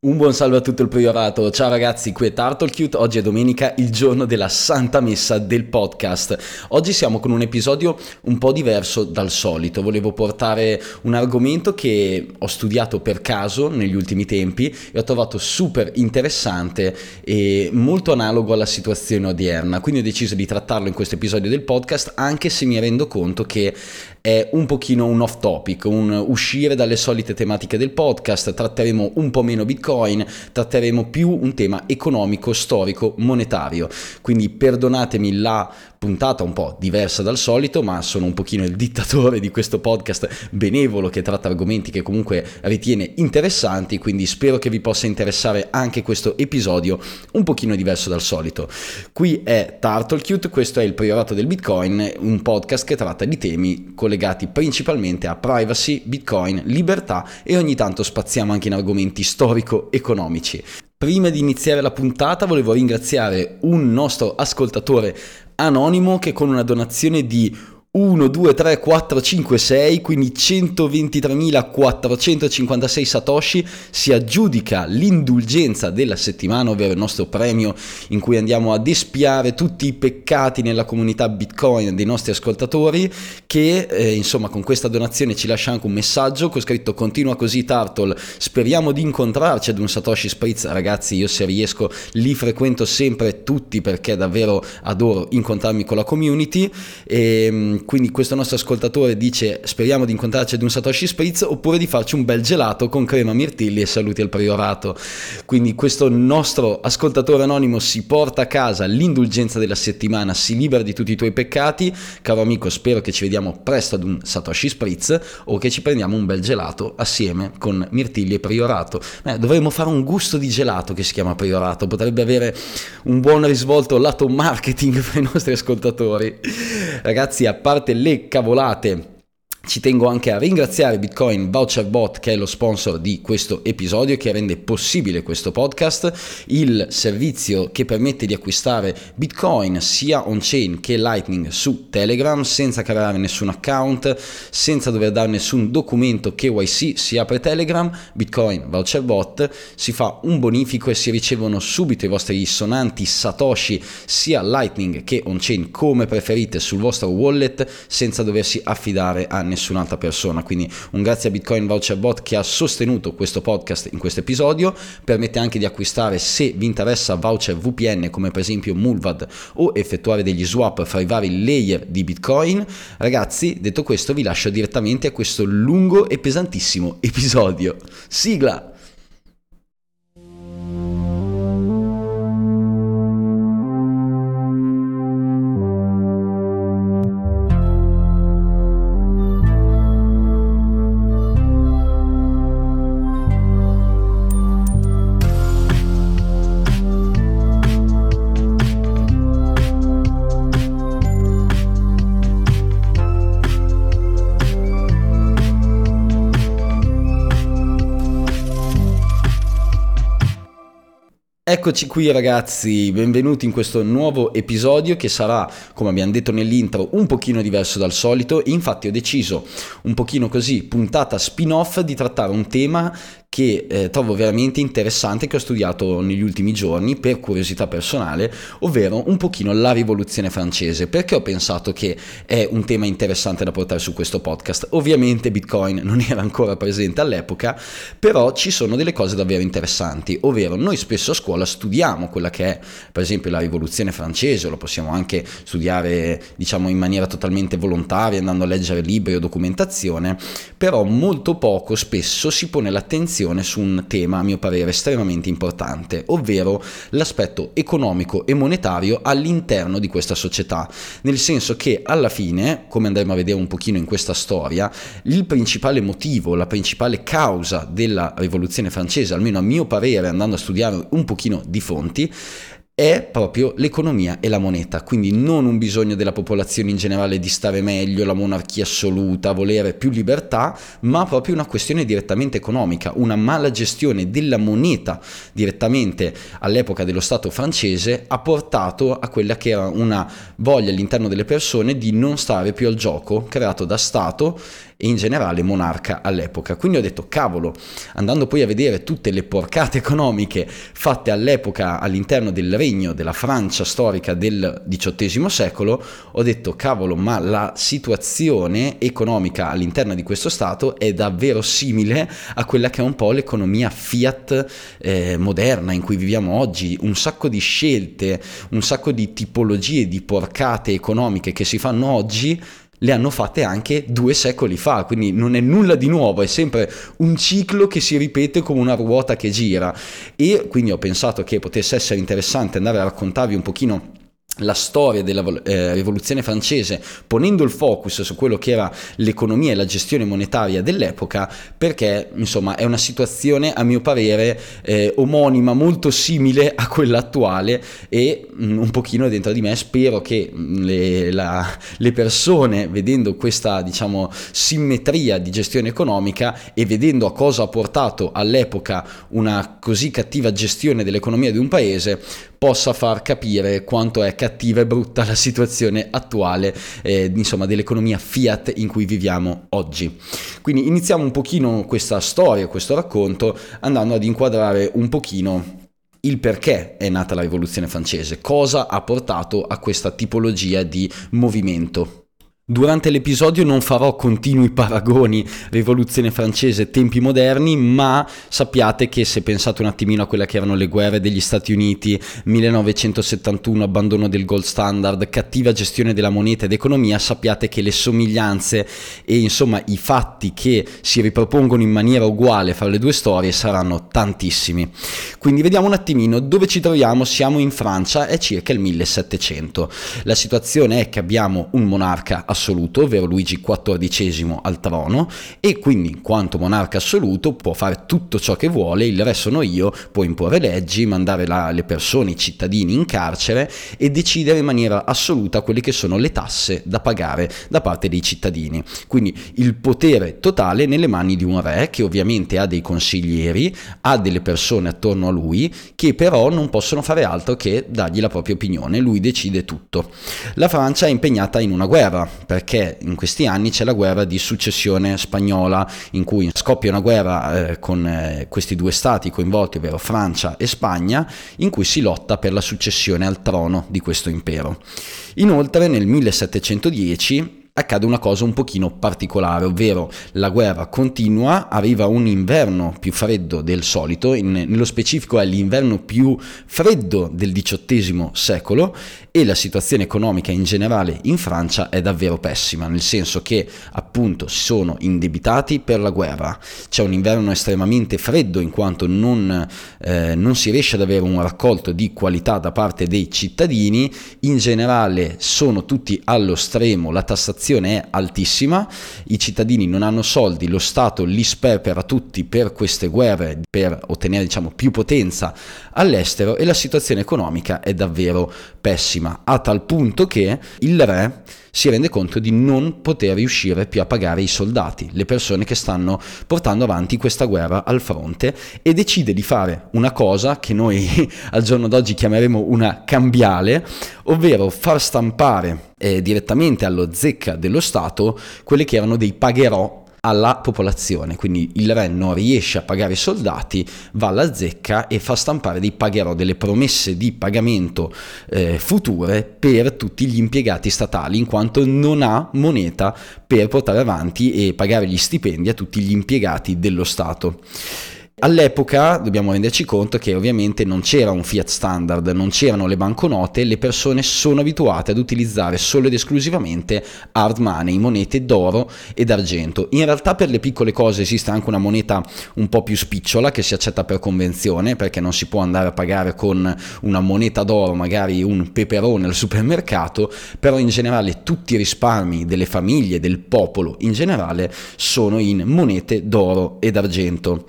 Un buon salve a tutto il priorato, ciao ragazzi, qui è Turtlecute, oggi è domenica, il giorno della Santa Messa del podcast. Oggi siamo con un episodio un po' diverso dal solito, volevo portare un argomento che ho studiato per caso negli ultimi tempi e ho trovato super interessante e molto analogo alla situazione odierna, quindi ho deciso di trattarlo in questo episodio del podcast anche se mi rendo conto che è un pochino un off topic, un uscire dalle solite tematiche del podcast, tratteremo un po' meno Bitcoin, tratteremo più un tema economico, storico, monetario. Quindi perdonatemi la puntata un po' diversa dal solito, ma sono un pochino il dittatore di questo podcast benevolo che tratta argomenti che comunque ritiene interessanti, quindi spero che vi possa interessare anche questo episodio un pochino diverso dal solito. Qui è Turtlecute, questo è il Priorato del Bitcoin, un podcast che tratta di temi collegati principalmente a privacy, Bitcoin, libertà e ogni tanto spaziamo anche in argomenti storico-economici. Prima di iniziare la puntata volevo ringraziare un nostro ascoltatore anonimo che con una donazione di 1, 2, 3, 4, 5, 6, quindi 123.456 satoshi, si aggiudica l'indulgenza della settimana, ovvero il nostro premio in cui andiamo ad espiare tutti i peccati nella comunità Bitcoin dei nostri ascoltatori, che eh, insomma con questa donazione ci lascia anche un messaggio con scritto continua così Turtle, speriamo di incontrarci ad un Satoshi Spritz, ragazzi io se riesco li frequento sempre tutti perché davvero adoro incontrarmi con la community. E ehm, quindi questo nostro ascoltatore dice speriamo di incontrarci ad un Satoshi Spritz oppure di farci un bel gelato con crema mirtilli e saluti al priorato. Quindi questo nostro ascoltatore anonimo si porta a casa l'indulgenza della settimana, si libera di tutti i tuoi peccati. Caro amico, spero che ci vediamo presto ad un Satoshi Spritz o che ci prendiamo un bel gelato assieme con mirtilli e priorato. Eh, dovremmo fare un gusto di gelato che si chiama priorato, potrebbe avere un buon risvolto lato marketing per i nostri ascoltatori. Ragazzi, a parte le cavolate ci tengo anche a ringraziare Bitcoin Voucher Bot che è lo sponsor di questo episodio che rende possibile questo podcast, il servizio che permette di acquistare Bitcoin sia on-chain che Lightning su Telegram senza creare nessun account, senza dover dare nessun documento KYC, si apre Telegram, Bitcoin Voucher Bot, si fa un bonifico e si ricevono subito i vostri sonanti Satoshi sia Lightning che on-chain come preferite sul vostro wallet senza doversi affidare a nessun nessun'altra persona. Quindi un grazie a Bitcoin Voucher Bot che ha sostenuto questo podcast in questo episodio. Permette anche di acquistare, se vi interessa, voucher VPN come per esempio Mulvad o effettuare degli swap fra i vari layer di Bitcoin. Ragazzi, detto questo, vi lascio direttamente a questo lungo e pesantissimo episodio. Sigla! Eccoci qui ragazzi, benvenuti in questo nuovo episodio che sarà, come abbiamo detto nell'intro, un pochino diverso dal solito. Infatti ho deciso un pochino così, puntata spin-off, di trattare un tema che eh, trovo veramente interessante che ho studiato negli ultimi giorni per curiosità personale, ovvero un pochino la rivoluzione francese, perché ho pensato che è un tema interessante da portare su questo podcast. Ovviamente Bitcoin non era ancora presente all'epoca, però ci sono delle cose davvero interessanti, ovvero noi spesso a scuola studiamo quella che è per esempio la rivoluzione francese, lo possiamo anche studiare diciamo in maniera totalmente volontaria andando a leggere libri o documentazione, però molto poco spesso si pone l'attenzione attenzione su un tema a mio parere estremamente importante, ovvero l'aspetto economico e monetario all'interno di questa società, nel senso che alla fine, come andremo a vedere un pochino in questa storia, il principale motivo, la principale causa della rivoluzione francese, almeno a mio parere andando a studiare un pochino di fonti, è proprio l'economia e la moneta, quindi non un bisogno della popolazione in generale di stare meglio, la monarchia assoluta, volere più libertà, ma proprio una questione direttamente economica, una mala gestione della moneta direttamente all'epoca dello Stato francese ha portato a quella che era una voglia all'interno delle persone di non stare più al gioco creato da Stato e in generale monarca all'epoca. Quindi ho detto cavolo, andando poi a vedere tutte le porcate economiche fatte all'epoca all'interno del regno della Francia storica del XVIII secolo, ho detto cavolo, ma la situazione economica all'interno di questo Stato è davvero simile a quella che è un po' l'economia fiat eh, moderna in cui viviamo oggi, un sacco di scelte, un sacco di tipologie di porcate economiche che si fanno oggi le hanno fatte anche due secoli fa, quindi non è nulla di nuovo, è sempre un ciclo che si ripete come una ruota che gira. E quindi ho pensato che potesse essere interessante andare a raccontarvi un pochino la storia della eh, rivoluzione francese ponendo il focus su quello che era l'economia e la gestione monetaria dell'epoca perché insomma è una situazione a mio parere eh, omonima molto simile a quella attuale e mh, mm, un pochino dentro di me spero che mm, le, la, le persone vedendo questa diciamo simmetria di gestione economica e vedendo a cosa ha portato all'epoca una così cattiva gestione dell'economia di un paese possa far capire quanto è cattiva e brutta la situazione attuale eh, insomma dell'economia fiat in cui viviamo oggi. Quindi iniziamo un pochino questa storia, questo racconto andando ad inquadrare un pochino il perché è nata la rivoluzione francese, cosa ha portato a questa tipologia di movimento. Durante l'episodio non farò continui paragoni rivoluzione francese tempi moderni, ma sappiate che se pensate un attimino a quelle che erano le guerre degli Stati Uniti, 1971 abbandono del gold standard, cattiva gestione della moneta ed economia, sappiate che le somiglianze e insomma i fatti che si ripropongono in maniera uguale fra le due storie saranno tantissimi. Quindi vediamo un attimino dove ci troviamo, siamo in Francia, è circa il 1700. La situazione è che abbiamo un monarca assoluto, ovvero Luigi XIV al trono, e quindi in quanto monarca assoluto può fare tutto ciò che vuole, il re sono io, può imporre leggi, mandare la, le persone, i cittadini in carcere e decidere in maniera assoluta quelle che sono le tasse da pagare da parte dei cittadini. Quindi il potere totale nelle mani di un re che ovviamente ha dei consiglieri, ha delle persone attorno a lui che però non possono fare altro che dargli la propria opinione, lui decide tutto. La Francia è impegnata in una guerra perché in questi anni c'è la guerra di successione spagnola in cui scoppia una guerra eh, con eh, questi due stati coinvolti, ovvero Francia e Spagna, in cui si lotta per la successione al trono di questo impero. Inoltre nel 1710 accade una cosa un pochino particolare, ovvero la guerra continua, arriva un inverno più freddo del solito, in, nello specifico è l'inverno più freddo del XVIII secolo e la situazione economica in generale in Francia è davvero pessima, nel senso che appunto si sono indebitati per la guerra, c'è un inverno estremamente freddo in quanto non, eh, non si riesce ad avere un raccolto di qualità da parte dei cittadini, in generale sono tutti allo stremo, la tassazione è altissima, i cittadini non hanno soldi, lo Stato li sperpera tutti per queste guerre, per ottenere diciamo più potenza all'estero e la situazione economica è davvero pessima a tal punto che il re si rende conto di non poter riuscire più a pagare i soldati, le persone che stanno portando avanti questa guerra al fronte e decide di fare una cosa che noi al giorno d'oggi chiameremo una cambiale, ovvero far stampare eh, direttamente allo zecca dello Stato quelli che erano dei pagherò alla popolazione, quindi il re non riesce a pagare i soldati, va alla zecca e fa stampare dei pagherò, delle promesse di pagamento eh, future per tutti gli impiegati statali, in quanto non ha moneta per portare avanti e pagare gli stipendi a tutti gli impiegati dello Stato. All'epoca dobbiamo renderci conto che ovviamente non c'era un fiat standard, non c'erano le banconote, le persone sono abituate ad utilizzare solo ed esclusivamente hard money, monete d'oro e d'argento. In realtà per le piccole cose esiste anche una moneta un po' più spicciola che si accetta per convenzione perché non si può andare a pagare con una moneta d'oro, magari un peperone al supermercato, però in generale tutti i risparmi delle famiglie, del popolo in generale sono in monete d'oro e d'argento.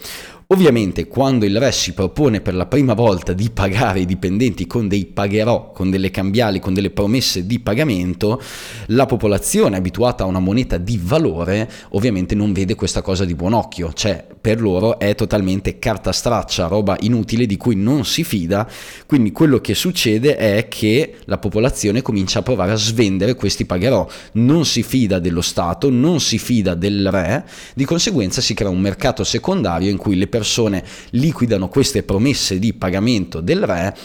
Ovviamente quando il re si propone per la prima volta di pagare i dipendenti con dei pagherò, con delle cambiali, con delle promesse di pagamento, la popolazione abituata a una moneta di valore ovviamente non vede questa cosa di buon occhio, cioè per loro è totalmente carta straccia, roba inutile di cui non si fida, quindi quello che succede è che la popolazione comincia a provare a svendere questi pagherò, non si fida dello Stato, non si fida del re, di conseguenza si crea un mercato secondario in cui le persone liquidano queste promesse di pagamento del re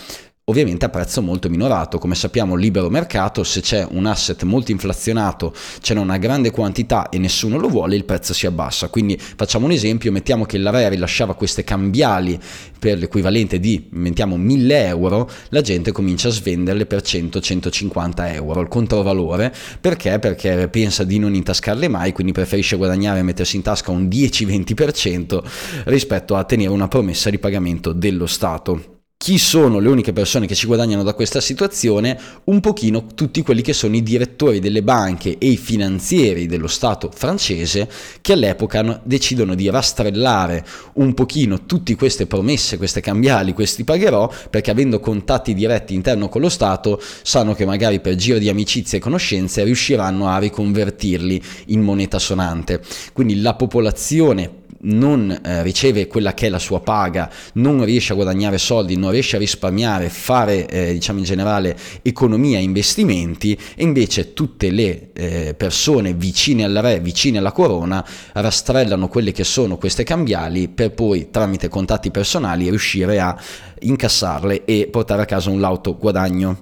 ovviamente a prezzo molto minorato. Come sappiamo, libero mercato, se c'è un asset molto inflazionato, ce n'è una grande quantità e nessuno lo vuole, il prezzo si abbassa. Quindi facciamo un esempio, mettiamo che l'AREA rilasciava queste cambiali per l'equivalente di, mettiamo, 1000 euro, la gente comincia a svenderle per 100-150 euro, il controvalore. Perché? Perché pensa di non intascarle mai, quindi preferisce guadagnare e mettersi in tasca un 10-20% rispetto a tenere una promessa di pagamento dello Stato chi sono le uniche persone che ci guadagnano da questa situazione? Un pochino tutti quelli che sono i direttori delle banche e i finanzieri dello Stato francese che all'epoca decidono di rastrellare un pochino tutte queste promesse, queste cambiali, questi pagherò, perché avendo contatti diretti interno con lo Stato sanno che magari per giro di amicizie e conoscenze riusciranno a riconvertirli in moneta sonante. Quindi la popolazione non eh, riceve quella che è la sua paga, non riesce a guadagnare soldi, non riesce a risparmiare, fare eh, diciamo in generale economia e investimenti e invece tutte le eh, persone vicine al re, vicine alla corona rastrellano quelle che sono queste cambiali per poi tramite contatti personali riuscire a incassarle e portare a casa un lauto guadagno.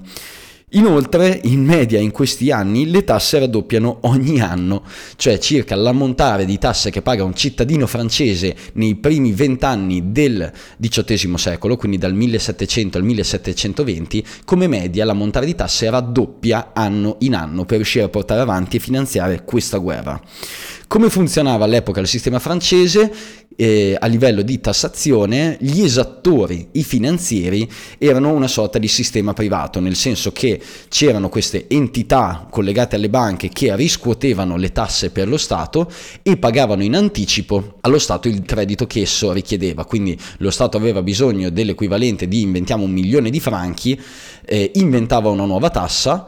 Inoltre, in media in questi anni le tasse raddoppiano ogni anno, cioè circa l'ammontare di tasse che paga un cittadino francese nei primi vent'anni del XVIII secolo, quindi dal 1700 al 1720, come media l'ammontare di tasse raddoppia anno in anno per riuscire a portare avanti e finanziare questa guerra. Come funzionava all'epoca il sistema francese? Eh, a livello di tassazione, gli esattori, i finanzieri, erano una sorta di sistema privato, nel senso che c'erano queste entità collegate alle banche che riscuotevano le tasse per lo Stato e pagavano in anticipo allo Stato il credito che esso richiedeva. Quindi lo Stato aveva bisogno dell'equivalente di inventiamo un milione di franchi, eh, inventava una nuova tassa,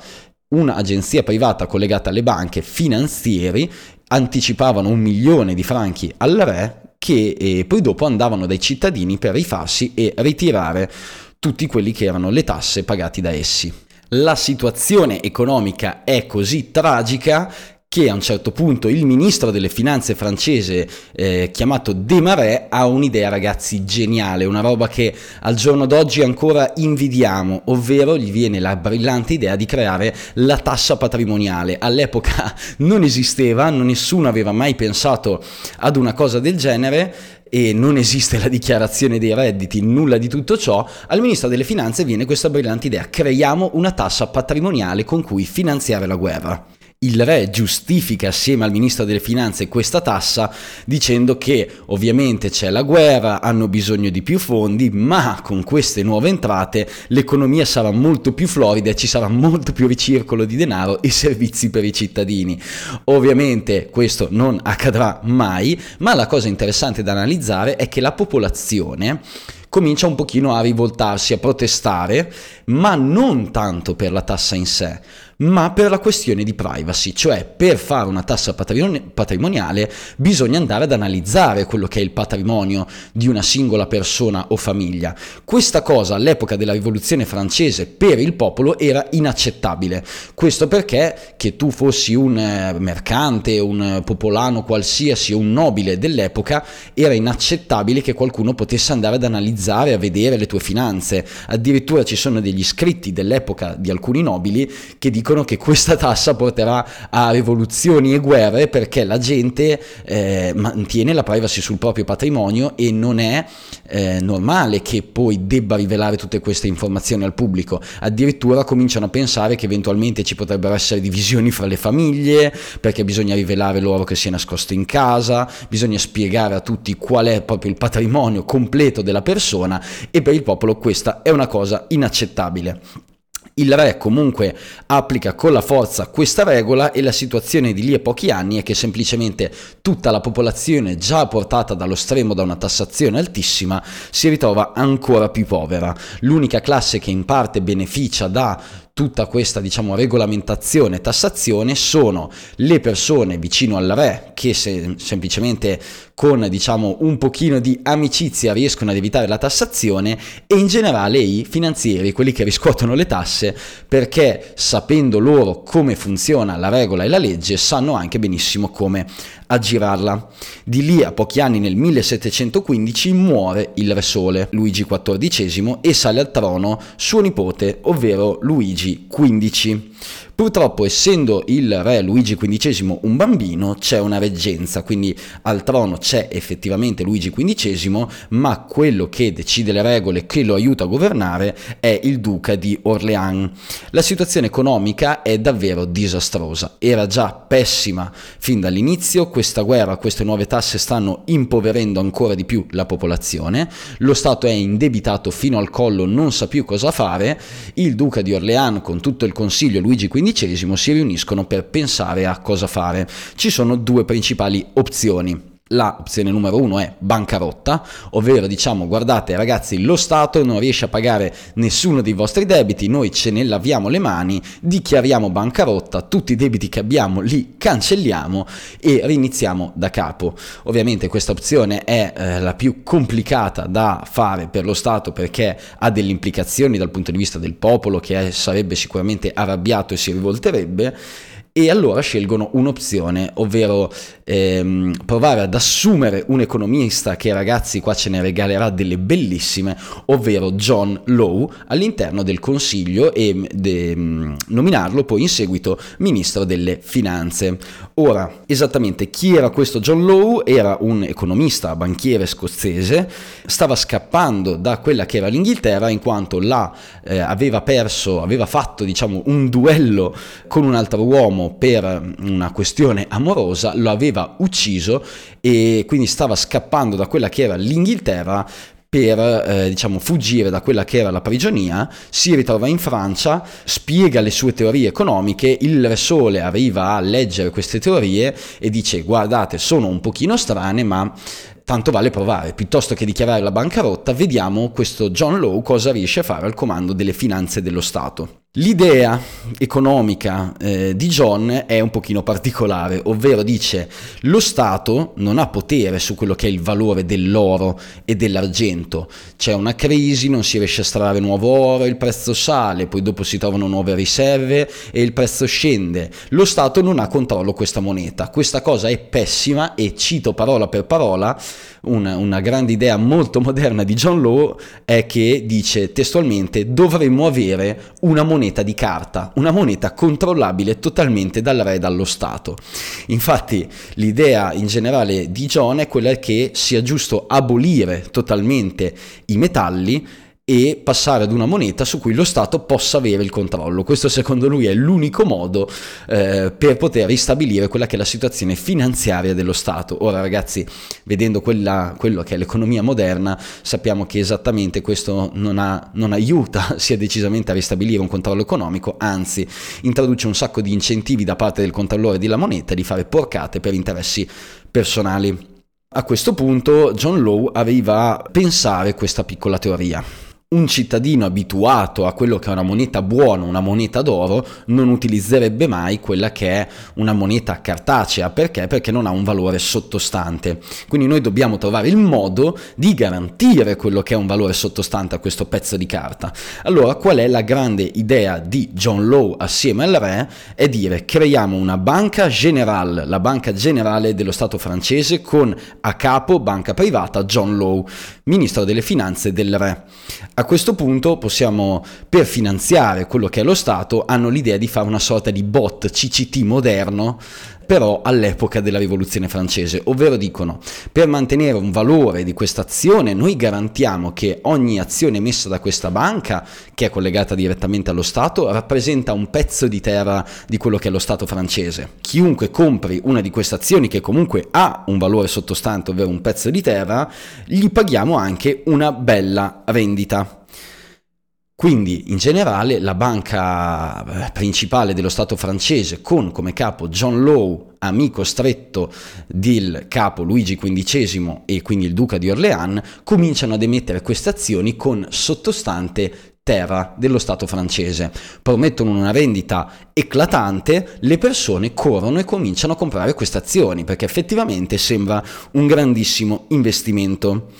un'agenzia privata collegata alle banche, finanzieri, anticipavano un milione di franchi al re che eh, poi dopo andavano dai cittadini per rifarsi e ritirare tutti quelli che erano le tasse pagati da essi. La situazione economica è così tragica che a un certo punto il ministro delle finanze francese eh, chiamato Desmarais ha un'idea ragazzi geniale, una roba che al giorno d'oggi ancora invidiamo, ovvero gli viene la brillante idea di creare la tassa patrimoniale. All'epoca non esisteva, nessuno aveva mai pensato ad una cosa del genere e non esiste la dichiarazione dei redditi, nulla di tutto ciò, al ministro delle finanze viene questa brillante idea, creiamo una tassa patrimoniale con cui finanziare la guerra il re giustifica assieme al ministro delle finanze questa tassa dicendo che ovviamente c'è la guerra, hanno bisogno di più fondi, ma con queste nuove entrate l'economia sarà molto più florida e ci sarà molto più ricircolo di denaro e servizi per i cittadini. Ovviamente questo non accadrà mai, ma la cosa interessante da analizzare è che la popolazione comincia un pochino a rivoltarsi, a protestare, ma non tanto per la tassa in sé, ma per la questione di privacy, cioè per fare una tassa patrimoniale bisogna andare ad analizzare quello che è il patrimonio di una singola persona o famiglia. Questa cosa all'epoca della rivoluzione francese per il popolo era inaccettabile. Questo perché che tu fossi un eh, mercante, un popolano qualsiasi, un nobile dell'epoca, era inaccettabile che qualcuno potesse andare ad analizzare, a vedere le tue finanze. Addirittura ci sono degli scritti dell'epoca di alcuni nobili che dicono dicono che questa tassa porterà a rivoluzioni e guerre perché la gente eh, mantiene la privacy sul proprio patrimonio e non è eh, normale che poi debba rivelare tutte queste informazioni al pubblico. Addirittura cominciano a pensare che eventualmente ci potrebbero essere divisioni fra le famiglie perché bisogna rivelare loro che si è nascosto in casa, bisogna spiegare a tutti qual è proprio il patrimonio completo della persona e per il popolo questa è una cosa inaccettabile. Il re comunque applica con la forza questa regola e la situazione di lì a pochi anni è che semplicemente tutta la popolazione già portata dallo stremo da una tassazione altissima si ritrova ancora più povera. L'unica classe che in parte beneficia da tutta questa diciamo regolamentazione e tassazione sono le persone vicino al re che se, semplicemente con diciamo un pochino di amicizia riescono ad evitare la tassazione e in generale i finanzieri, quelli che riscuotono le tasse perché sapendo loro come funziona la regola e la legge sanno anche benissimo come aggirarla. Di lì a pochi anni nel 1715 muore il re sole Luigi XIV e sale al trono suo nipote ovvero Luigi XV. Purtroppo, essendo il re Luigi XV un bambino, c'è una reggenza, quindi al trono c'è effettivamente Luigi XV, ma quello che decide le regole, che lo aiuta a governare, è il duca di Orléans. La situazione economica è davvero disastrosa, era già pessima fin dall'inizio, questa guerra, queste nuove tasse stanno impoverendo ancora di più la popolazione, lo Stato è indebitato fino al collo, non sa più cosa fare, il duca di Orléans con tutto il consiglio Luigi XV XV si riuniscono per pensare a cosa fare. Ci sono due principali opzioni. La opzione numero uno è bancarotta, ovvero diciamo guardate ragazzi lo Stato non riesce a pagare nessuno dei vostri debiti, noi ce ne laviamo le mani, dichiariamo bancarotta, tutti i debiti che abbiamo li cancelliamo e riniziamo da capo. Ovviamente questa opzione è eh, la più complicata da fare per lo Stato perché ha delle implicazioni dal punto di vista del popolo che è, sarebbe sicuramente arrabbiato e si rivolterebbe e allora scelgono un'opzione, ovvero ehm, provare ad assumere un economista che ragazzi qua ce ne regalerà delle bellissime, ovvero John Lowe all'interno del consiglio e de, mm, nominarlo poi in seguito ministro delle finanze. Ora, esattamente chi era questo John Lowe? Era un economista, banchiere scozzese, stava scappando da quella che era l'Inghilterra in quanto là eh, aveva perso, aveva fatto diciamo un duello con un altro uomo per una questione amorosa, lo aveva ucciso e quindi stava scappando da quella che era l'Inghilterra per eh, diciamo, fuggire da quella che era la prigionia, si ritrova in Francia, spiega le sue teorie economiche, il Re Sole arriva a leggere queste teorie e dice guardate sono un pochino strane ma tanto vale provare, piuttosto che dichiarare la bancarotta vediamo questo John Lowe cosa riesce a fare al comando delle finanze dello Stato. L'idea economica eh, di John è un pochino particolare, ovvero dice lo Stato non ha potere su quello che è il valore dell'oro e dell'argento, c'è una crisi, non si riesce a estrarre nuovo oro, il prezzo sale, poi dopo si trovano nuove riserve e il prezzo scende. Lo Stato non ha controllo questa moneta, questa cosa è pessima e cito parola per parola una, una grande idea molto moderna di John Law è che dice testualmente dovremmo avere una moneta moneta di carta, una moneta controllabile totalmente dal re e dallo Stato. Infatti l'idea in generale di John è quella che sia giusto abolire totalmente i metalli e passare ad una moneta su cui lo Stato possa avere il controllo. Questo secondo lui è l'unico modo eh, per poter ristabilire quella che è la situazione finanziaria dello Stato. Ora ragazzi, vedendo quella, quello che è l'economia moderna, sappiamo che esattamente questo non, ha, non aiuta sia decisamente a ristabilire un controllo economico, anzi introduce un sacco di incentivi da parte del controllore della moneta di fare porcate per interessi personali. A questo punto John Lowe arriva a pensare questa piccola teoria un cittadino abituato a quello che è una moneta buona, una moneta d'oro, non utilizzerebbe mai quella che è una moneta cartacea. Perché? Perché non ha un valore sottostante. Quindi noi dobbiamo trovare il modo di garantire quello che è un valore sottostante a questo pezzo di carta. Allora, qual è la grande idea di John Law assieme al re? È dire creiamo una banca generale, la banca generale dello Stato francese con a capo banca privata John Law, ministro delle finanze del re. A questo punto possiamo, per finanziare quello che è lo Stato, hanno l'idea di fare una sorta di bot CCT moderno però all'epoca della rivoluzione francese, ovvero dicono per mantenere un valore di questa azione noi garantiamo che ogni azione emessa da questa banca, che è collegata direttamente allo Stato, rappresenta un pezzo di terra di quello che è lo Stato francese. Chiunque compri una di queste azioni che comunque ha un valore sottostante, ovvero un pezzo di terra, gli paghiamo anche una bella rendita. Quindi in generale la banca eh, principale dello Stato francese con come capo John Law, amico stretto del capo Luigi XV e quindi il duca di Orléans, cominciano ad emettere queste azioni con sottostante terra dello Stato francese. Promettono una vendita eclatante, le persone corrono e cominciano a comprare queste azioni perché effettivamente sembra un grandissimo investimento.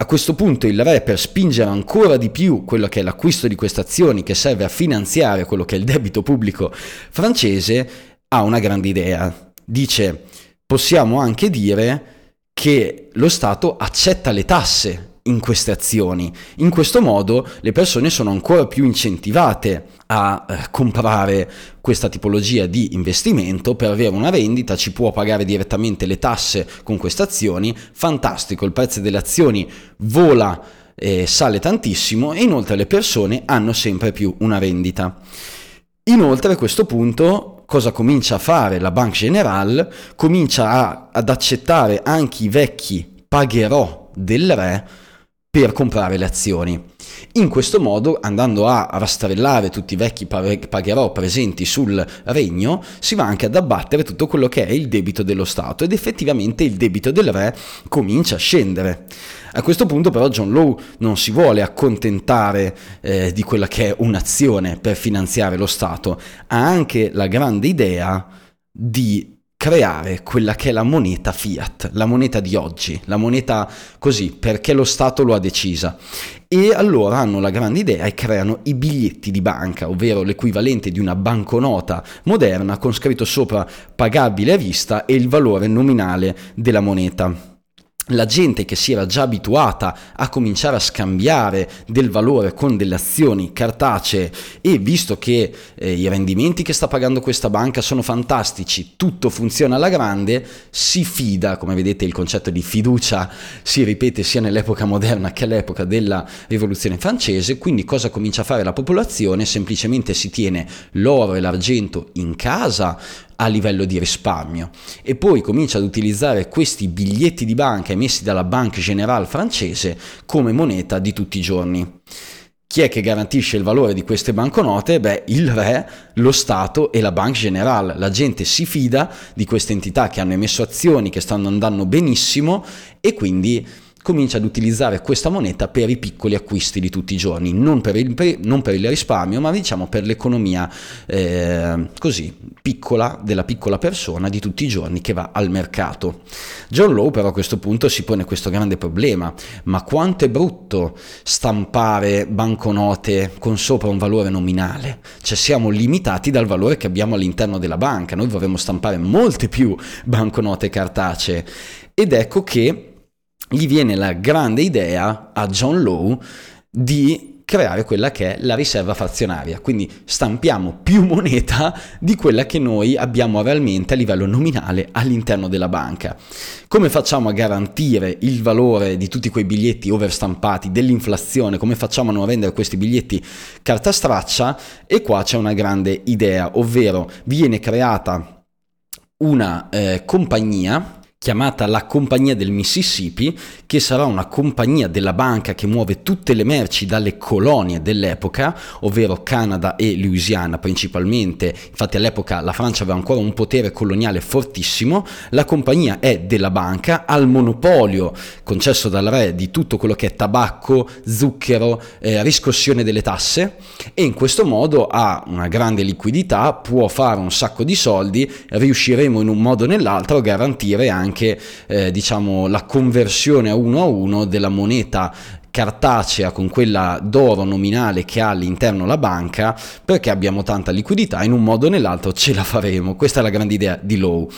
A questo punto il re, per spingere ancora di più quello che è l'acquisto di queste azioni che serve a finanziare quello che è il debito pubblico francese, ha una grande idea. Dice, possiamo anche dire che lo Stato accetta le tasse in queste azioni. In questo modo le persone sono ancora più incentivate a eh, comprare questa tipologia di investimento per avere una vendita, ci può pagare direttamente le tasse con queste azioni, fantastico, il prezzo delle azioni vola e sale tantissimo e inoltre le persone hanno sempre più una vendita. Inoltre a questo punto cosa comincia a fare la Banque Generale? Comincia a, ad accettare anche i vecchi pagherò del re per comprare le azioni. In questo modo, andando a rastrellare tutti i vecchi pagherò presenti sul regno, si va anche ad abbattere tutto quello che è il debito dello Stato ed effettivamente il debito del re comincia a scendere. A questo punto però John Law non si vuole accontentare eh, di quella che è un'azione per finanziare lo Stato, ha anche la grande idea di creare quella che è la moneta fiat, la moneta di oggi, la moneta così, perché lo Stato lo ha decisa. E allora hanno la grande idea e creano i biglietti di banca, ovvero l'equivalente di una banconota moderna con scritto sopra pagabile a vista e il valore nominale della moneta la gente che si era già abituata a cominciare a scambiare del valore con delle azioni cartacee e visto che eh, i rendimenti che sta pagando questa banca sono fantastici, tutto funziona alla grande, si fida, come vedete il concetto di fiducia si ripete sia nell'epoca moderna che all'epoca della rivoluzione francese, quindi cosa comincia a fare la popolazione? Semplicemente si tiene l'oro e l'argento in casa, a livello di risparmio e poi comincia ad utilizzare questi biglietti di banca emessi dalla Banque Générale francese come moneta di tutti i giorni. Chi è che garantisce il valore di queste banconote? Beh, il re, lo Stato e la Banque Générale. La gente si fida di queste entità che hanno emesso azioni che stanno andando benissimo e quindi comincia ad utilizzare questa moneta per i piccoli acquisti di tutti i giorni, non per il, non per il risparmio, ma diciamo per l'economia eh, così piccola della piccola persona di tutti i giorni che va al mercato. John Law però a questo punto si pone questo grande problema, ma quanto è brutto stampare banconote con sopra un valore nominale? Cioè siamo limitati dal valore che abbiamo all'interno della banca, noi vorremmo stampare molte più banconote cartacee ed ecco che gli viene la grande idea a John Law di creare quella che è la riserva frazionaria, quindi stampiamo più moneta di quella che noi abbiamo realmente a livello nominale all'interno della banca. Come facciamo a garantire il valore di tutti quei biglietti overstampati, dell'inflazione, come facciamo a non rendere questi biglietti carta straccia? E qua c'è una grande idea, ovvero viene creata una eh, compagnia chiamata la Compagnia del Mississippi, che sarà una compagnia della banca che muove tutte le merci dalle colonie dell'epoca, ovvero Canada e Louisiana principalmente. Infatti all'epoca la Francia aveva ancora un potere coloniale fortissimo. La compagnia è della banca, ha il monopolio concesso dal re di tutto quello che è tabacco, zucchero, eh, riscossione delle tasse e in questo modo ha una grande liquidità, può fare un sacco di soldi, riusciremo in un modo o nell'altro a garantire anche anche eh, diciamo, la conversione a uno a uno della moneta cartacea con quella d'oro nominale che ha all'interno la banca perché abbiamo tanta liquidità in un modo o nell'altro ce la faremo. Questa è la grande idea di Lowe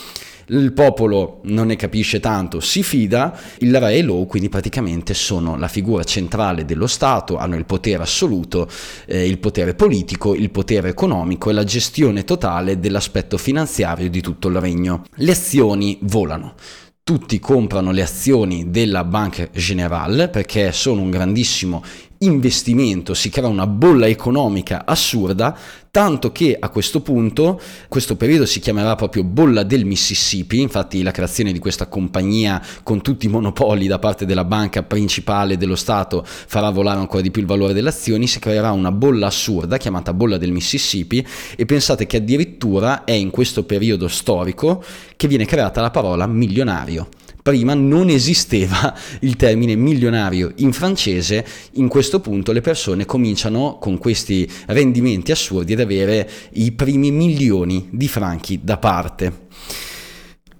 il popolo non ne capisce tanto, si fida, il re e Law quindi praticamente sono la figura centrale dello Stato, hanno il potere assoluto, eh, il potere politico, il potere economico e la gestione totale dell'aspetto finanziario di tutto il regno. Le azioni volano tutti comprano le azioni della Banque Générale perché sono un grandissimo investimento, si crea una bolla economica assurda, tanto che a questo punto, questo periodo si chiamerà proprio bolla del Mississippi, infatti la creazione di questa compagnia con tutti i monopoli da parte della banca principale dello Stato farà volare ancora di più il valore delle azioni, si creerà una bolla assurda chiamata bolla del Mississippi e pensate che addirittura è in questo periodo storico che viene creata la parola milionario prima non esisteva il termine milionario in francese, in questo punto le persone cominciano con questi rendimenti assurdi ad avere i primi milioni di franchi da parte.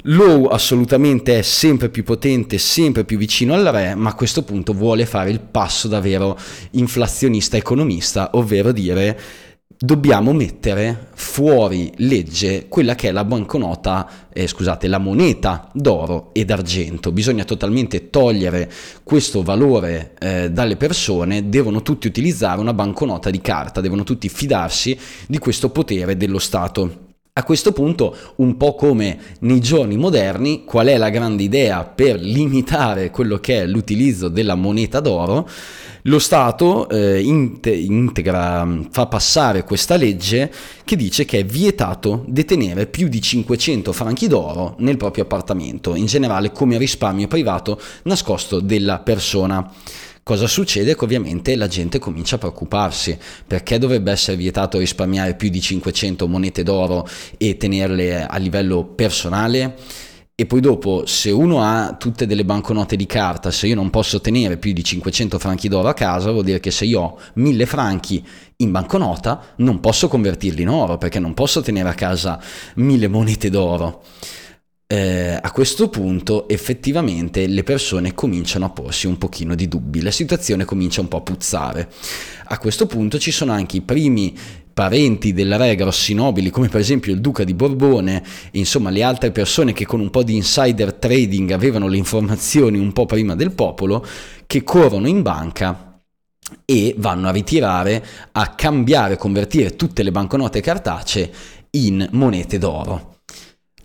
L'Ou assolutamente è sempre più potente, sempre più vicino al re, ma a questo punto vuole fare il passo davvero inflazionista economista, ovvero dire dobbiamo mettere fuori legge quella che è la banconota, eh, scusate, la moneta d'oro e d'argento. Bisogna totalmente togliere questo valore eh, dalle persone, devono tutti utilizzare una banconota di carta, devono tutti fidarsi di questo potere dello Stato. A questo punto, un po' come nei giorni moderni, qual è la grande idea per limitare quello che è l'utilizzo della moneta d'oro? Lo Stato eh, integra, fa passare questa legge che dice che è vietato detenere più di 500 franchi d'oro nel proprio appartamento, in generale come risparmio privato nascosto della persona. Cosa succede? Che ovviamente la gente comincia a preoccuparsi perché dovrebbe essere vietato risparmiare più di 500 monete d'oro e tenerle a livello personale? E poi dopo, se uno ha tutte delle banconote di carta, se io non posso tenere più di 500 franchi d'oro a casa, vuol dire che se io ho 1000 franchi in banconota, non posso convertirli in oro, perché non posso tenere a casa 1000 monete d'oro eh, a questo punto effettivamente le persone cominciano a porsi un pochino di dubbi, la situazione comincia un po' a puzzare. A questo punto ci sono anche i primi parenti del re grossi nobili come per esempio il duca di Borbone insomma le altre persone che con un po' di insider trading avevano le informazioni un po' prima del popolo che corrono in banca e vanno a ritirare, a cambiare, convertire tutte le banconote cartacee in monete d'oro.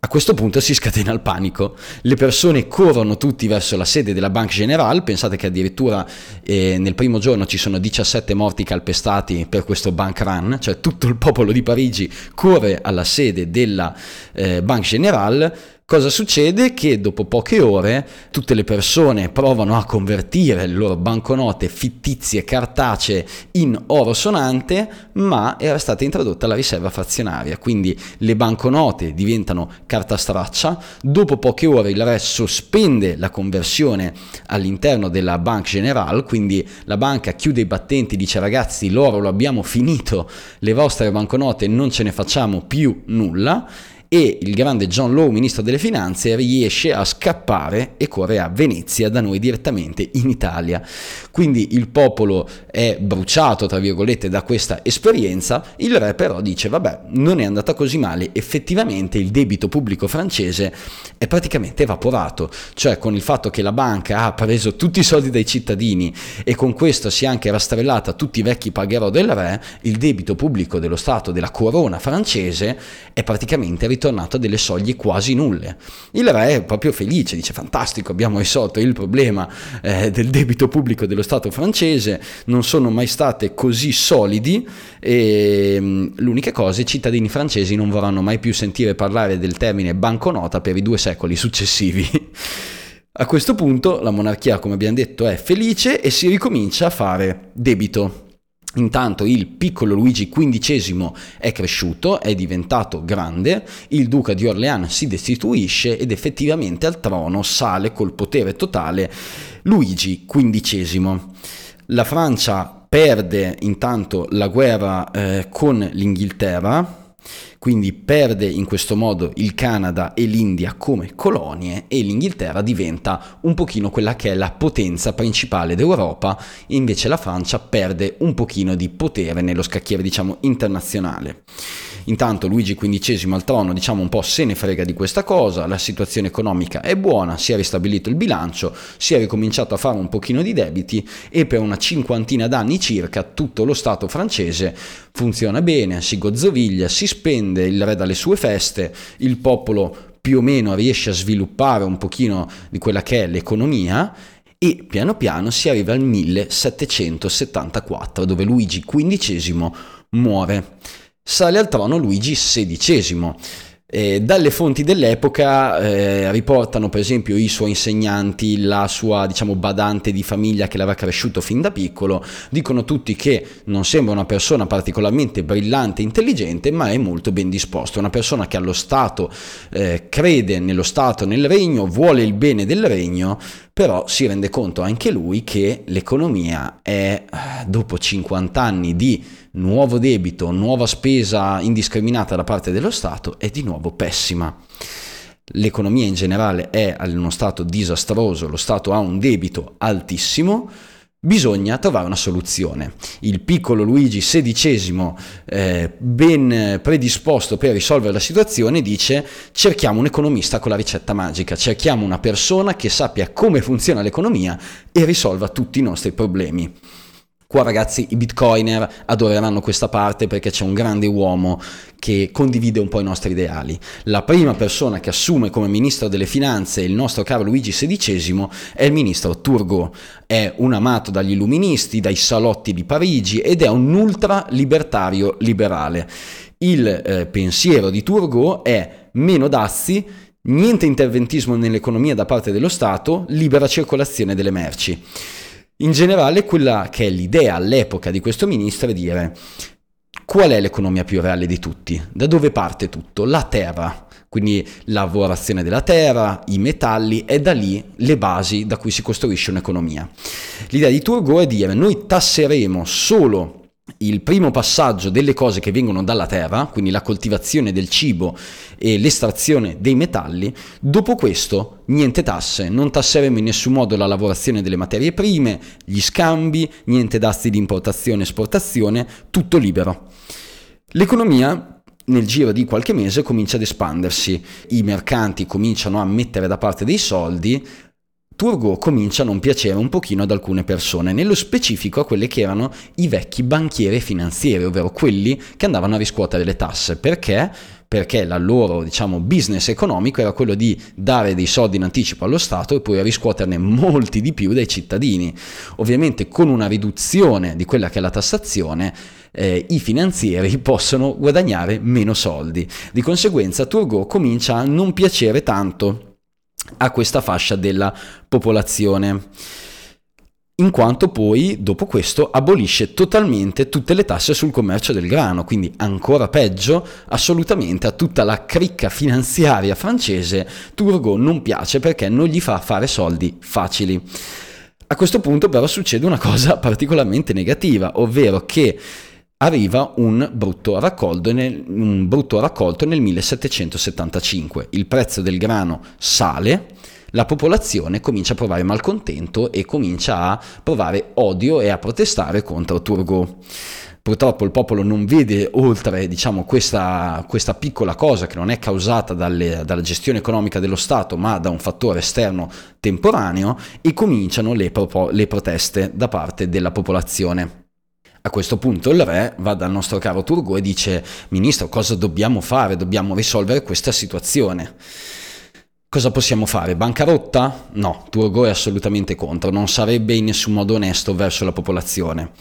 A questo punto si scatena il panico, le persone corrono tutti verso la sede della Banque Generale, pensate che addirittura eh, nel primo giorno ci sono 17 morti calpestati per questo bank run, cioè tutto il popolo di Parigi corre alla sede della eh, Banque Generale Cosa succede? Che dopo poche ore tutte le persone provano a convertire le loro banconote fittizie cartacee in oro sonante, ma era stata introdotta la riserva frazionaria, quindi le banconote diventano carta straccia, dopo poche ore il re sospende la conversione all'interno della Banque Generale, quindi la banca chiude i battenti, dice ragazzi l'oro lo abbiamo finito, le vostre banconote non ce ne facciamo più nulla e il grande John Law, ministro delle finanze, riesce a scappare e corre a Venezia da noi direttamente in Italia. Quindi il popolo è bruciato, tra virgolette, da questa esperienza, il re però dice vabbè, non è andata così male, effettivamente il debito pubblico francese è praticamente evaporato, cioè con il fatto che la banca ha preso tutti i soldi dai cittadini e con questo si è anche rastrellata tutti i vecchi pagherò del re, il debito pubblico dello Stato, della corona francese, è praticamente ritornato ritornato a delle soglie quasi nulle. Il re è proprio felice, dice fantastico, abbiamo risolto il problema eh, del debito pubblico dello Stato francese, non sono mai state così solidi e mm, l'unica cosa, i cittadini francesi non vorranno mai più sentire parlare del termine banconota per i due secoli successivi. A questo punto la monarchia, come abbiamo detto, è felice e si ricomincia a fare debito. Intanto il piccolo Luigi XV è cresciuto, è diventato grande, il duca di Orléans si destituisce ed effettivamente al trono sale col potere totale Luigi XV. La Francia perde intanto la guerra eh, con l'Inghilterra, quindi perde in questo modo il Canada e l'India come colonie e l'Inghilterra diventa un pochino quella che è la potenza principale d'Europa, invece la Francia perde un pochino di potere nello scacchiere diciamo internazionale. Intanto Luigi XV al trono diciamo un po' se ne frega di questa cosa, la situazione economica è buona, si è ristabilito il bilancio, si è ricominciato a fare un pochino di debiti e per una cinquantina d'anni circa tutto lo Stato francese funziona bene, si gozzoviglia, si spende, il re dalle sue feste, il popolo più o meno riesce a sviluppare un pochino di quella che è l'economia e piano piano si arriva al 1774 dove Luigi XV muore. Sale al trono Luigi XVI eh, dalle fonti dell'epoca eh, riportano per esempio i suoi insegnanti, la sua diciamo badante di famiglia che l'aveva cresciuto fin da piccolo, dicono tutti che non sembra una persona particolarmente brillante e intelligente, ma è molto ben disposto, una persona che allo Stato eh, crede nello Stato, nel regno, vuole il bene del regno, però si rende conto anche lui che l'economia è, eh, dopo 50 anni di nuovo debito, nuova spesa indiscriminata da parte dello Stato, è di nuovo pessima. L'economia in generale è in uno stato disastroso, lo Stato ha un debito altissimo, Bisogna trovare una soluzione. Il piccolo Luigi XVI, eh, ben predisposto per risolvere la situazione, dice cerchiamo un economista con la ricetta magica, cerchiamo una persona che sappia come funziona l'economia e risolva tutti i nostri problemi. Qua ragazzi i bitcoiner adoreranno questa parte perché c'è un grande uomo che condivide un po' i nostri ideali. La prima persona che assume come ministro delle finanze il nostro caro Luigi XVI è il ministro Turgot. È un amato dagli illuministi, dai salotti di Parigi ed è un ultra libertario liberale. Il eh, pensiero di Turgot è meno dazi, niente interventismo nell'economia da parte dello Stato, libera circolazione delle merci. In generale, quella che è l'idea all'epoca di questo ministro è dire qual è l'economia più reale di tutti? Da dove parte tutto? La terra. Quindi la lavorazione della terra, i metalli, è da lì le basi da cui si costruisce un'economia. L'idea di Turgot è dire noi tasseremo solo il primo passaggio delle cose che vengono dalla terra, quindi la coltivazione del cibo e l'estrazione dei metalli, dopo questo niente tasse, non tasseremo in nessun modo la lavorazione delle materie prime, gli scambi, niente dazi di importazione e esportazione, tutto libero. L'economia nel giro di qualche mese comincia ad espandersi, i mercanti cominciano a mettere da parte dei soldi, Turgot comincia a non piacere un pochino ad alcune persone, nello specifico a quelle che erano i vecchi banchieri finanzieri, ovvero quelli che andavano a riscuotere le tasse. Perché? Perché il loro diciamo, business economico era quello di dare dei soldi in anticipo allo Stato e poi riscuoterne molti di più dai cittadini. Ovviamente con una riduzione di quella che è la tassazione eh, i finanzieri possono guadagnare meno soldi. Di conseguenza Turgot comincia a non piacere tanto a questa fascia della popolazione in quanto poi dopo questo abolisce totalmente tutte le tasse sul commercio del grano, quindi ancora peggio, assolutamente a tutta la cricca finanziaria francese Turgot non piace perché non gli fa fare soldi facili. A questo punto però succede una cosa particolarmente negativa, ovvero che arriva un brutto, raccolto nel, un brutto raccolto nel 1775. Il prezzo del grano sale, la popolazione comincia a provare malcontento e comincia a provare odio e a protestare contro Turgot. Purtroppo il popolo non vede oltre diciamo, questa, questa, piccola cosa che non è causata dalle, dalla gestione economica dello Stato ma da un fattore esterno temporaneo e cominciano le, le proteste da parte della popolazione. A questo punto il re va dal nostro caro Turgot e dice, ministro, cosa dobbiamo fare? Dobbiamo risolvere questa situazione. Cosa possiamo fare? Bancarotta? No, Turgot è assolutamente contro, non sarebbe in nessun modo onesto verso la popolazione.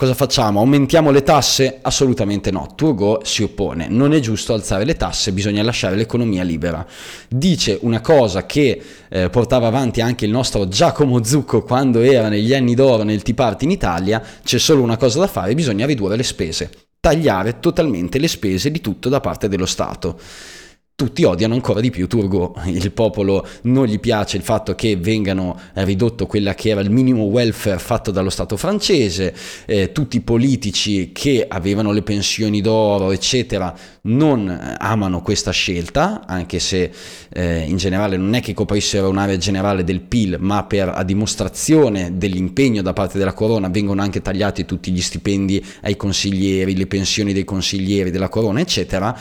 Cosa facciamo? Aumentiamo le tasse? Assolutamente no. Turgot si oppone. Non è giusto alzare le tasse, bisogna lasciare l'economia libera. Dice una cosa che eh, portava avanti anche il nostro Giacomo Zucco quando era negli anni d'oro nel Tea Party in Italia, c'è solo una cosa da fare, bisogna ridurre le spese. Tagliare totalmente le spese di tutto da parte dello Stato tutti odiano ancora di più Turgot. Il popolo non gli piace il fatto che vengano ridotto quella che era il minimo welfare fatto dallo Stato francese, eh, tutti i politici che avevano le pensioni d'oro, eccetera, non amano questa scelta, anche se eh, in generale non è che coprissero un'area generale del PIL, ma per a dimostrazione dell'impegno da parte della corona vengono anche tagliati tutti gli stipendi ai consiglieri, le pensioni dei consiglieri della corona, eccetera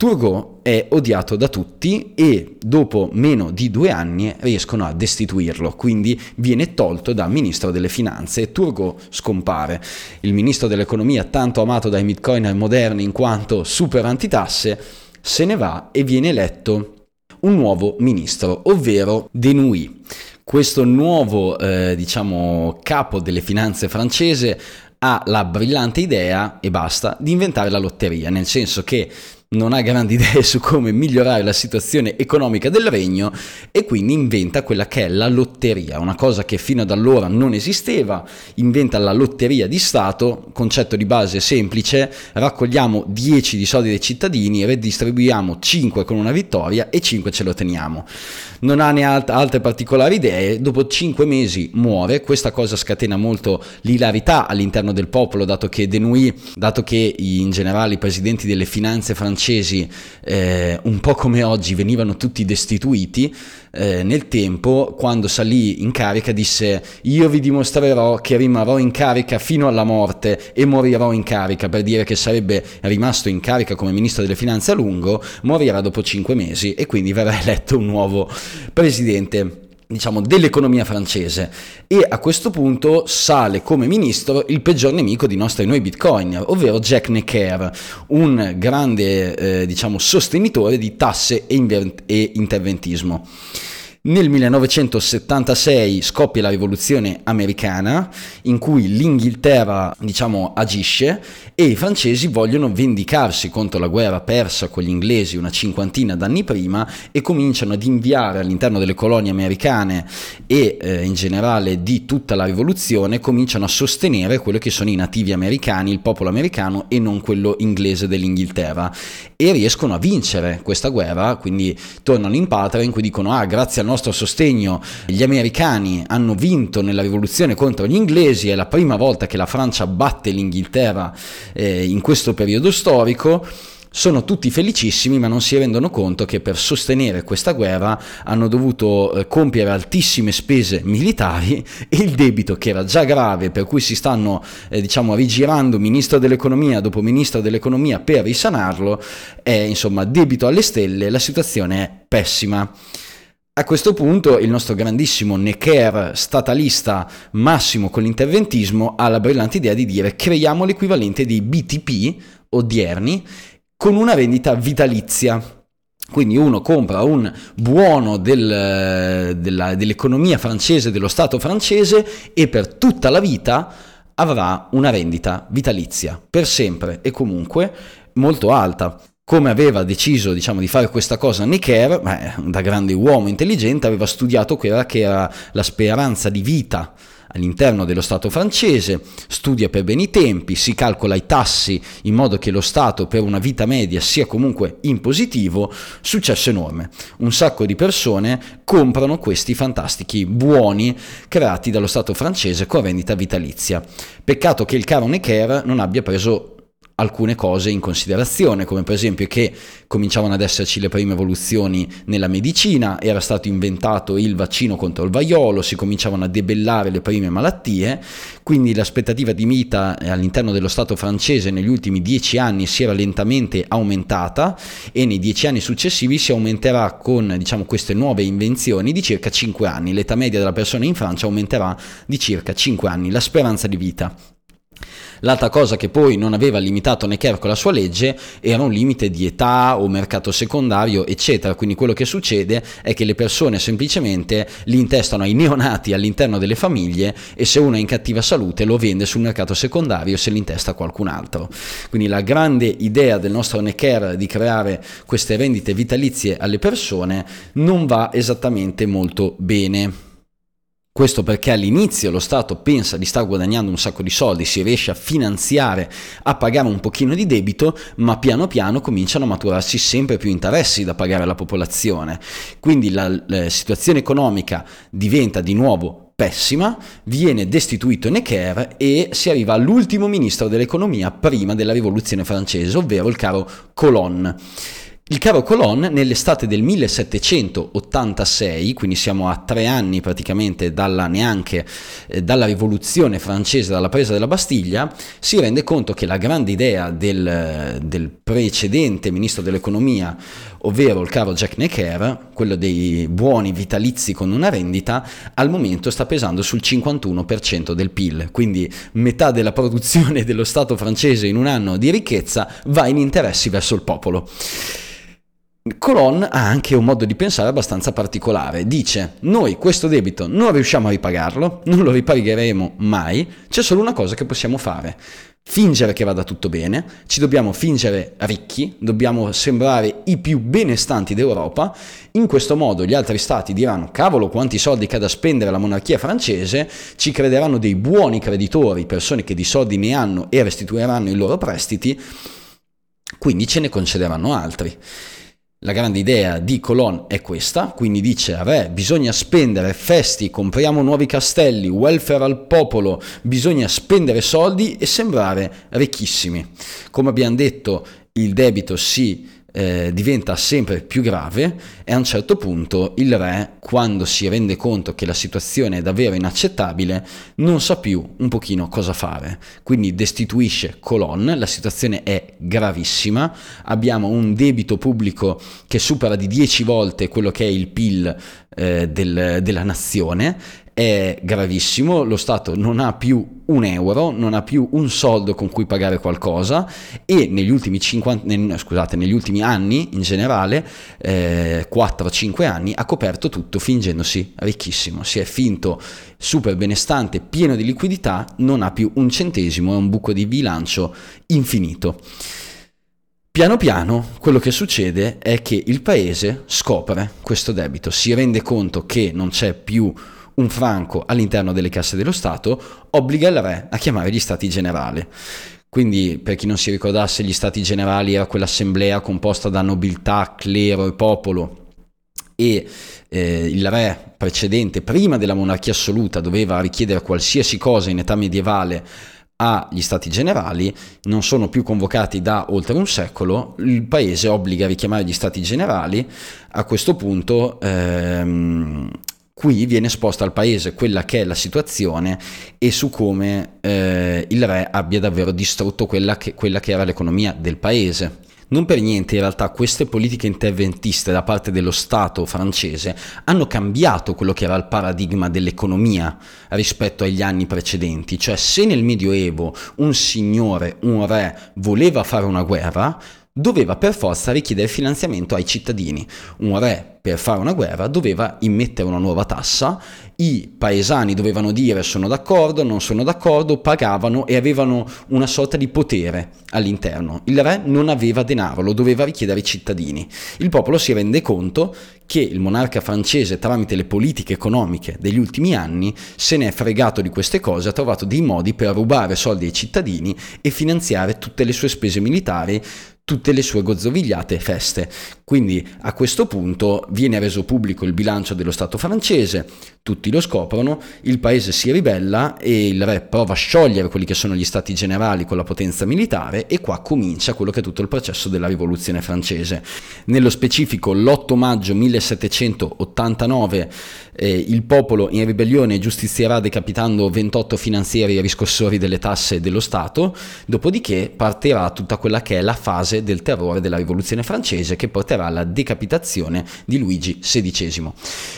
Turgot è odiato da tutti e dopo meno di due anni riescono a destituirlo, quindi viene tolto da ministro delle finanze e Turgot scompare. Il ministro dell'economia, tanto amato dai bitcoiner moderni in quanto super antitasse, se ne va e viene eletto un nuovo ministro, ovvero Denouy. questo nuovo eh, diciamo, capo delle finanze francese ha la brillante idea e basta di inventare la lotteria, nel senso che non ha grandi idee su come migliorare la situazione economica del regno e quindi inventa quella che è la lotteria, una cosa che fino ad allora non esisteva, inventa la lotteria di Stato, concetto di base semplice, raccogliamo 10 di soldi dei cittadini, redistribuiamo 5 con una vittoria e 5 ce lo teniamo. Non ha né alt- altre particolari idee, dopo 5 mesi muore, questa cosa scatena molto l'ilarità all'interno del popolo, dato che Denouy, dato che in generale i presidenti delle finanze francesi francesi, eh, un po' come oggi, venivano tutti destituiti, eh, nel tempo, quando salì in carica, disse io vi dimostrerò che rimarrò in carica fino alla morte e morirò in carica, per dire che sarebbe rimasto in carica come ministro delle finanze a lungo, morirà dopo cinque mesi e quindi verrà eletto un nuovo presidente diciamo, dell'economia francese e a questo punto sale come ministro il peggior nemico di nostri noi bitcoin, ovvero Jack Necker, un grande eh, diciamo, sostenitore di tasse e, inver- e interventismo. Nel 1976 scoppia la rivoluzione americana in cui l'Inghilterra diciamo agisce e i francesi vogliono vendicarsi contro la guerra persa con gli inglesi una cinquantina d'anni prima e cominciano ad inviare all'interno delle colonie americane e eh, in generale di tutta la rivoluzione cominciano a sostenere quello che sono i nativi americani, il popolo americano e non quello inglese dell'Inghilterra. E riescono a vincere questa guerra, quindi tornano in patria in cui dicono ah grazie al nostro sostegno. Gli americani hanno vinto nella rivoluzione contro gli inglesi, è la prima volta che la Francia batte l'Inghilterra eh, in questo periodo storico. Sono tutti felicissimi ma non si rendono conto che per sostenere questa guerra hanno dovuto eh, compiere altissime spese militari e il debito che era già grave per cui si stanno eh, diciamo rigirando ministro dell'economia dopo ministro dell'economia per risanarlo è insomma debito alle stelle la situazione è pessima a questo punto il nostro grandissimo Necker statalista Massimo con l'interventismo ha la brillante idea di dire creiamo l'equivalente dei BTP odierni con una vendita vitalizia. Quindi uno compra un buono del, della, dell'economia francese, dello Stato francese e per tutta la vita avrà una rendita vitalizia, per sempre e comunque molto alta come aveva deciso diciamo, di fare questa cosa Necker, beh, da grande uomo intelligente, aveva studiato quella che era la speranza di vita all'interno dello Stato francese, studia per bene i tempi, si calcola i tassi in modo che lo Stato per una vita media sia comunque in positivo, successo enorme. Un sacco di persone comprano questi fantastici buoni creati dallo Stato francese con rendita vitalizia. Peccato che il caro Necker non abbia preso alcune cose in considerazione, come per esempio che cominciavano ad esserci le prime evoluzioni nella medicina, era stato inventato il vaccino contro il vaiolo, si cominciavano a debellare le prime malattie, quindi l'aspettativa di vita all'interno dello Stato francese negli ultimi dieci anni si era lentamente aumentata e nei dieci anni successivi si aumenterà con diciamo, queste nuove invenzioni di circa 5 anni, l'età media della persona in Francia aumenterà di circa 5 anni, la speranza di vita. L'altra cosa che poi non aveva limitato Necker con la sua legge era un limite di età o mercato secondario, eccetera. Quindi quello che succede è che le persone semplicemente li intestano ai neonati all'interno delle famiglie e se uno è in cattiva salute lo vende sul mercato secondario se li intesta qualcun altro. Quindi la grande idea del nostro Necker di creare queste vendite vitalizie alle persone non va esattamente molto bene. Questo perché all'inizio lo Stato pensa di star guadagnando un sacco di soldi, si riesce a finanziare, a pagare un pochino di debito, ma piano piano cominciano a maturarsi sempre più interessi da pagare alla popolazione. Quindi la, la situazione economica diventa di nuovo pessima, viene destituito Necker e si arriva all'ultimo ministro dell'economia prima della rivoluzione francese, ovvero il caro Colonne. Il caro Colon nell'estate del 1786, quindi siamo a tre anni praticamente dalla neanche eh, dalla rivoluzione francese, dalla presa della Bastiglia, si rende conto che la grande idea del, del precedente ministro dell'economia, ovvero il caro Jack Necker, quello dei buoni vitalizi con una rendita, al momento sta pesando sul 51% del PIL, quindi metà della produzione dello Stato francese in un anno di ricchezza va in interessi verso il popolo. Colon ha anche un modo di pensare abbastanza particolare. Dice: Noi questo debito non riusciamo a ripagarlo, non lo ripagheremo mai, c'è solo una cosa che possiamo fare. Fingere che vada tutto bene, ci dobbiamo fingere ricchi, dobbiamo sembrare i più benestanti d'Europa. In questo modo gli altri stati diranno: cavolo, quanti soldi ha da spendere la monarchia francese, ci crederanno dei buoni creditori, persone che di soldi ne hanno e restituiranno i loro prestiti, quindi ce ne concederanno altri. La grande idea di Colon è questa, quindi dice a re bisogna spendere festi, compriamo nuovi castelli, welfare al popolo, bisogna spendere soldi e sembrare ricchissimi. Come abbiamo detto, il debito si eh, diventa sempre più grave e a un certo punto il re, quando si rende conto che la situazione è davvero inaccettabile, non sa più un pochino cosa fare. Quindi destituisce Colon, la situazione è gravissima, abbiamo un debito pubblico che supera di 10 volte quello che è il PIL eh, del, della nazione è gravissimo, lo Stato non ha più un euro, non ha più un soldo con cui pagare qualcosa e negli ultimi, 50, scusate, negli ultimi anni in generale, eh, 4-5 anni, ha coperto tutto fingendosi ricchissimo, si è finto super benestante, pieno di liquidità, non ha più un centesimo, è un buco di bilancio infinito. Piano piano quello che succede è che il paese scopre questo debito, si rende conto che non c'è più un franco all'interno delle casse dello Stato, obbliga il re a chiamare gli stati generali. Quindi, per chi non si ricordasse, gli stati generali era quell'assemblea composta da nobiltà, clero e popolo. E eh, il re precedente, prima della monarchia assoluta, doveva richiedere qualsiasi cosa in età medievale agli stati generali, non sono più convocati da oltre un secolo, il paese obbliga a richiamare gli stati generali, a questo punto ehm, qui viene esposta al paese quella che è la situazione e su come eh, il re abbia davvero distrutto quella che, quella che era l'economia del paese. Non per niente in realtà queste politiche interventiste da parte dello Stato francese hanno cambiato quello che era il paradigma dell'economia rispetto agli anni precedenti, cioè se nel Medioevo un signore, un re voleva fare una guerra, doveva per forza richiedere finanziamento ai cittadini. Un re per fare una guerra doveva immettere una nuova tassa, i paesani dovevano dire sono d'accordo, non sono d'accordo, pagavano e avevano una sorta di potere all'interno. Il re non aveva denaro, lo doveva richiedere ai cittadini. Il popolo si rende conto che il monarca francese tramite le politiche economiche degli ultimi anni se ne è fregato di queste cose, ha trovato dei modi per rubare soldi ai cittadini e finanziare tutte le sue spese militari, tutte le sue gozzovigliate feste. Quindi a questo punto viene reso pubblico il bilancio dello Stato francese, tutti lo scoprono, il paese si ribella e il re prova a sciogliere quelli che sono gli stati generali con la potenza militare e qua comincia quello che è tutto il processo della rivoluzione francese. Nello specifico l'8 maggio 1789 eh, il popolo in ribellione giustizierà decapitando 28 finanzieri riscossori delle tasse dello Stato, dopodiché partirà tutta quella che è la fase del terrore della rivoluzione francese che porterà alla decapitazione di Luigi XVI.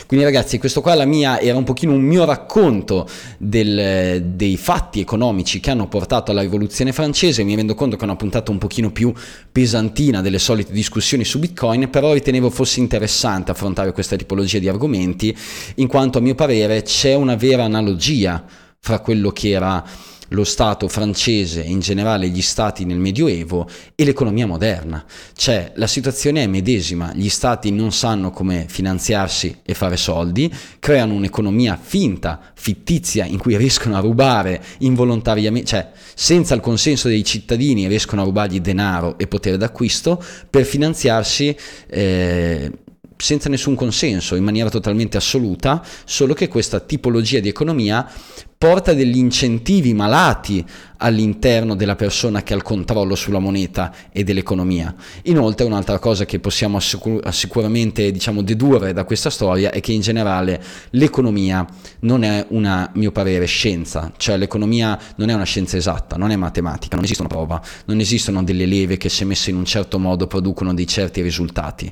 Quindi ragazzi questo qua mia era un pochino un mio racconto del, dei fatti economici che hanno portato alla rivoluzione francese, mi rendo conto che è una puntata un pochino più pesantina delle solite discussioni su Bitcoin, però ritenevo fosse interessante affrontare questa tipologia di argomenti in quanto a mio parere c'è una vera analogia fra quello che era lo Stato francese e in generale gli Stati nel Medioevo e l'economia moderna. Cioè la situazione è medesima, gli Stati non sanno come finanziarsi e fare soldi, creano un'economia finta, fittizia, in cui riescono a rubare involontariamente, cioè senza il consenso dei cittadini riescono a rubargli denaro e potere d'acquisto per finanziarsi. Eh, senza nessun consenso, in maniera totalmente assoluta, solo che questa tipologia di economia porta degli incentivi malati all'interno della persona che ha il controllo sulla moneta e dell'economia. Inoltre un'altra cosa che possiamo assicur- sicuramente diciamo, dedurre da questa storia è che in generale l'economia non è una, mio parere, scienza, cioè l'economia non è una scienza esatta, non è matematica, non esiste una prova, non esistono delle leve che se messe in un certo modo producono dei certi risultati.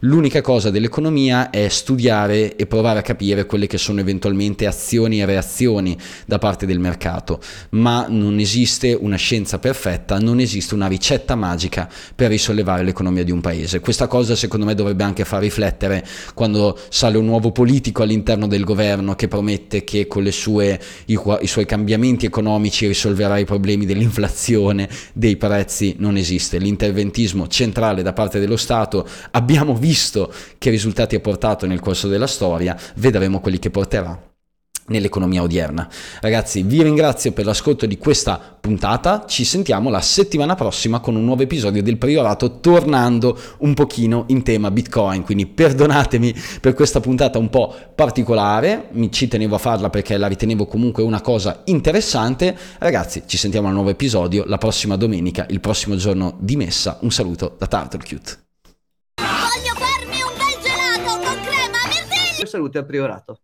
L'unica cosa dell'economia è studiare e provare a capire quelle che sono eventualmente azioni e reazioni da parte del mercato, ma non esiste una scienza perfetta, non esiste una ricetta magica per risollevare l'economia di un paese. Questa cosa secondo me dovrebbe anche far riflettere quando sale un nuovo politico all'interno del governo che promette che con sue, i, i suoi cambiamenti economici risolverà i problemi dell'inflazione, dei prezzi, non esiste. L'interventismo centrale da parte dello Stato abbiamo visto che risultati ha portato nel corso della storia, vedremo quelli che porterà nell'economia odierna. Ragazzi, vi ringrazio per l'ascolto di questa puntata, ci sentiamo la settimana prossima con un nuovo episodio del Priorato tornando un pochino in tema Bitcoin, quindi perdonatemi per questa puntata un po' particolare, mi ci tenevo a farla perché la ritenevo comunque una cosa interessante. Ragazzi, ci sentiamo al nuovo episodio la prossima domenica, il prossimo giorno di messa. Un saluto da Turtlecute. Voglio farmi un bel gelato con crema, mirtilli! Salute al Priorato.